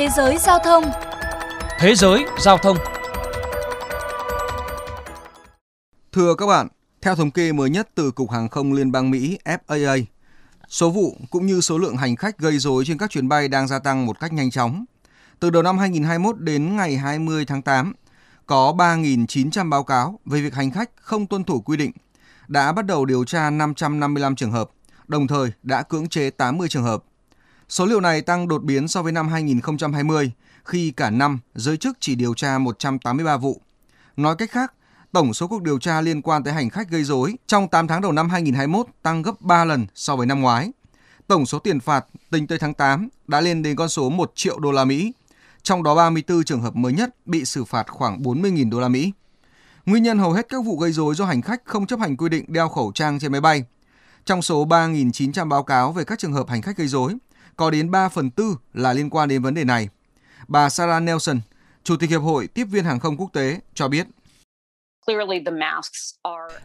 Thế giới giao thông Thế giới giao thông Thưa các bạn, theo thống kê mới nhất từ Cục Hàng không Liên bang Mỹ FAA, số vụ cũng như số lượng hành khách gây rối trên các chuyến bay đang gia tăng một cách nhanh chóng. Từ đầu năm 2021 đến ngày 20 tháng 8, có 3.900 báo cáo về việc hành khách không tuân thủ quy định, đã bắt đầu điều tra 555 trường hợp, đồng thời đã cưỡng chế 80 trường hợp. Số liệu này tăng đột biến so với năm 2020, khi cả năm giới chức chỉ điều tra 183 vụ. Nói cách khác, tổng số cuộc điều tra liên quan tới hành khách gây dối trong 8 tháng đầu năm 2021 tăng gấp 3 lần so với năm ngoái. Tổng số tiền phạt tính tới tháng 8 đã lên đến con số 1 triệu đô la Mỹ, trong đó 34 trường hợp mới nhất bị xử phạt khoảng 40.000 đô la Mỹ. Nguyên nhân hầu hết các vụ gây rối do hành khách không chấp hành quy định đeo khẩu trang trên máy bay. Trong số 3.900 báo cáo về các trường hợp hành khách gây rối, có đến 3 phần tư là liên quan đến vấn đề này. Bà Sarah Nelson, Chủ tịch Hiệp hội Tiếp viên Hàng không Quốc tế, cho biết.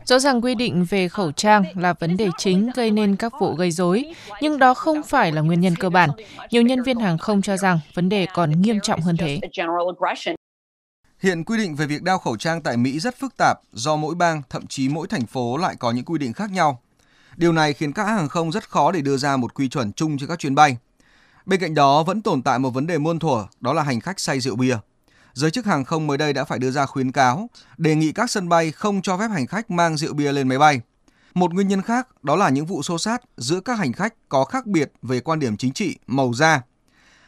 Rõ ràng quy định về khẩu trang là vấn đề chính gây nên các vụ gây rối, nhưng đó không phải là nguyên nhân cơ bản. Nhiều nhân viên hàng không cho rằng vấn đề còn nghiêm trọng hơn thế. Hiện quy định về việc đeo khẩu trang tại Mỹ rất phức tạp do mỗi bang, thậm chí mỗi thành phố lại có những quy định khác nhau. Điều này khiến các hãng hàng không rất khó để đưa ra một quy chuẩn chung cho các chuyến bay. Bên cạnh đó vẫn tồn tại một vấn đề muôn thuở, đó là hành khách say rượu bia. Giới chức hàng không mới đây đã phải đưa ra khuyến cáo, đề nghị các sân bay không cho phép hành khách mang rượu bia lên máy bay. Một nguyên nhân khác đó là những vụ xô sát giữa các hành khách có khác biệt về quan điểm chính trị, màu da.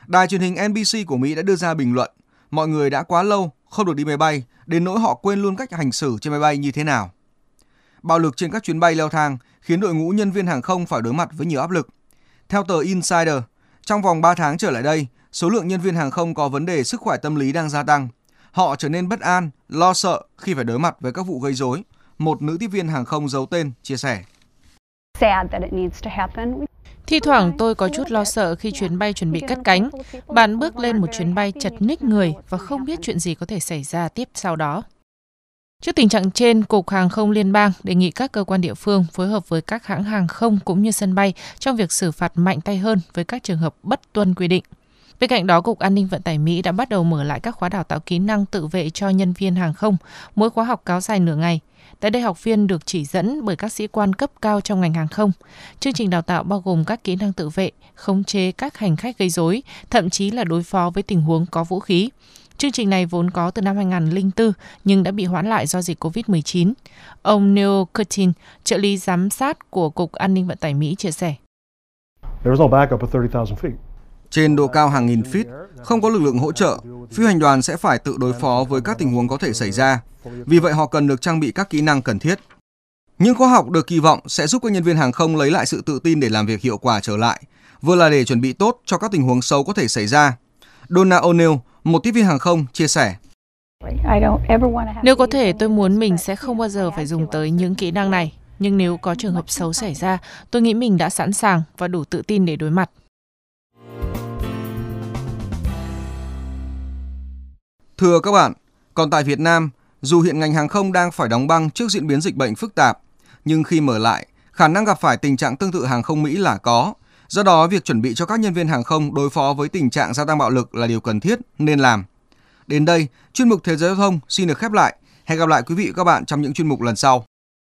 Đài truyền hình NBC của Mỹ đã đưa ra bình luận, mọi người đã quá lâu không được đi máy bay, đến nỗi họ quên luôn cách hành xử trên máy bay như thế nào. Bạo lực trên các chuyến bay leo thang khiến đội ngũ nhân viên hàng không phải đối mặt với nhiều áp lực. Theo tờ Insider, trong vòng 3 tháng trở lại đây, số lượng nhân viên hàng không có vấn đề sức khỏe tâm lý đang gia tăng. Họ trở nên bất an, lo sợ khi phải đối mặt với các vụ gây rối. Một nữ tiếp viên hàng không giấu tên chia sẻ. Thi thoảng tôi có chút lo sợ khi chuyến bay chuẩn bị cất cánh. Bạn bước lên một chuyến bay chật ních người và không biết chuyện gì có thể xảy ra tiếp sau đó. Trước tình trạng trên, Cục Hàng không Liên bang đề nghị các cơ quan địa phương phối hợp với các hãng hàng không cũng như sân bay trong việc xử phạt mạnh tay hơn với các trường hợp bất tuân quy định. Bên cạnh đó, Cục An ninh Vận tải Mỹ đã bắt đầu mở lại các khóa đào tạo kỹ năng tự vệ cho nhân viên hàng không, mỗi khóa học kéo dài nửa ngày. Tại đây, học viên được chỉ dẫn bởi các sĩ quan cấp cao trong ngành hàng không. Chương trình đào tạo bao gồm các kỹ năng tự vệ, khống chế các hành khách gây rối, thậm chí là đối phó với tình huống có vũ khí. Chương trình này vốn có từ năm 2004 nhưng đã bị hoãn lại do dịch COVID-19. Ông Neil Curtin, trợ lý giám sát của Cục An ninh Vận tải Mỹ chia sẻ. Trên độ cao hàng nghìn feet, không có lực lượng hỗ trợ, phi hành đoàn sẽ phải tự đối phó với các tình huống có thể xảy ra. Vì vậy họ cần được trang bị các kỹ năng cần thiết. Những khóa học được kỳ vọng sẽ giúp các nhân viên hàng không lấy lại sự tự tin để làm việc hiệu quả trở lại, vừa là để chuẩn bị tốt cho các tình huống xấu có thể xảy ra. Donna O'Neill, một tiếp viên hàng không, chia sẻ. Nếu có thể, tôi muốn mình sẽ không bao giờ phải dùng tới những kỹ năng này. Nhưng nếu có trường hợp xấu xảy ra, tôi nghĩ mình đã sẵn sàng và đủ tự tin để đối mặt. Thưa các bạn, còn tại Việt Nam, dù hiện ngành hàng không đang phải đóng băng trước diễn biến dịch bệnh phức tạp, nhưng khi mở lại, khả năng gặp phải tình trạng tương tự hàng không Mỹ là có. Do đó, việc chuẩn bị cho các nhân viên hàng không đối phó với tình trạng gia tăng bạo lực là điều cần thiết nên làm. Đến đây, chuyên mục Thế giới giao thông xin được khép lại. Hẹn gặp lại quý vị và các bạn trong những chuyên mục lần sau.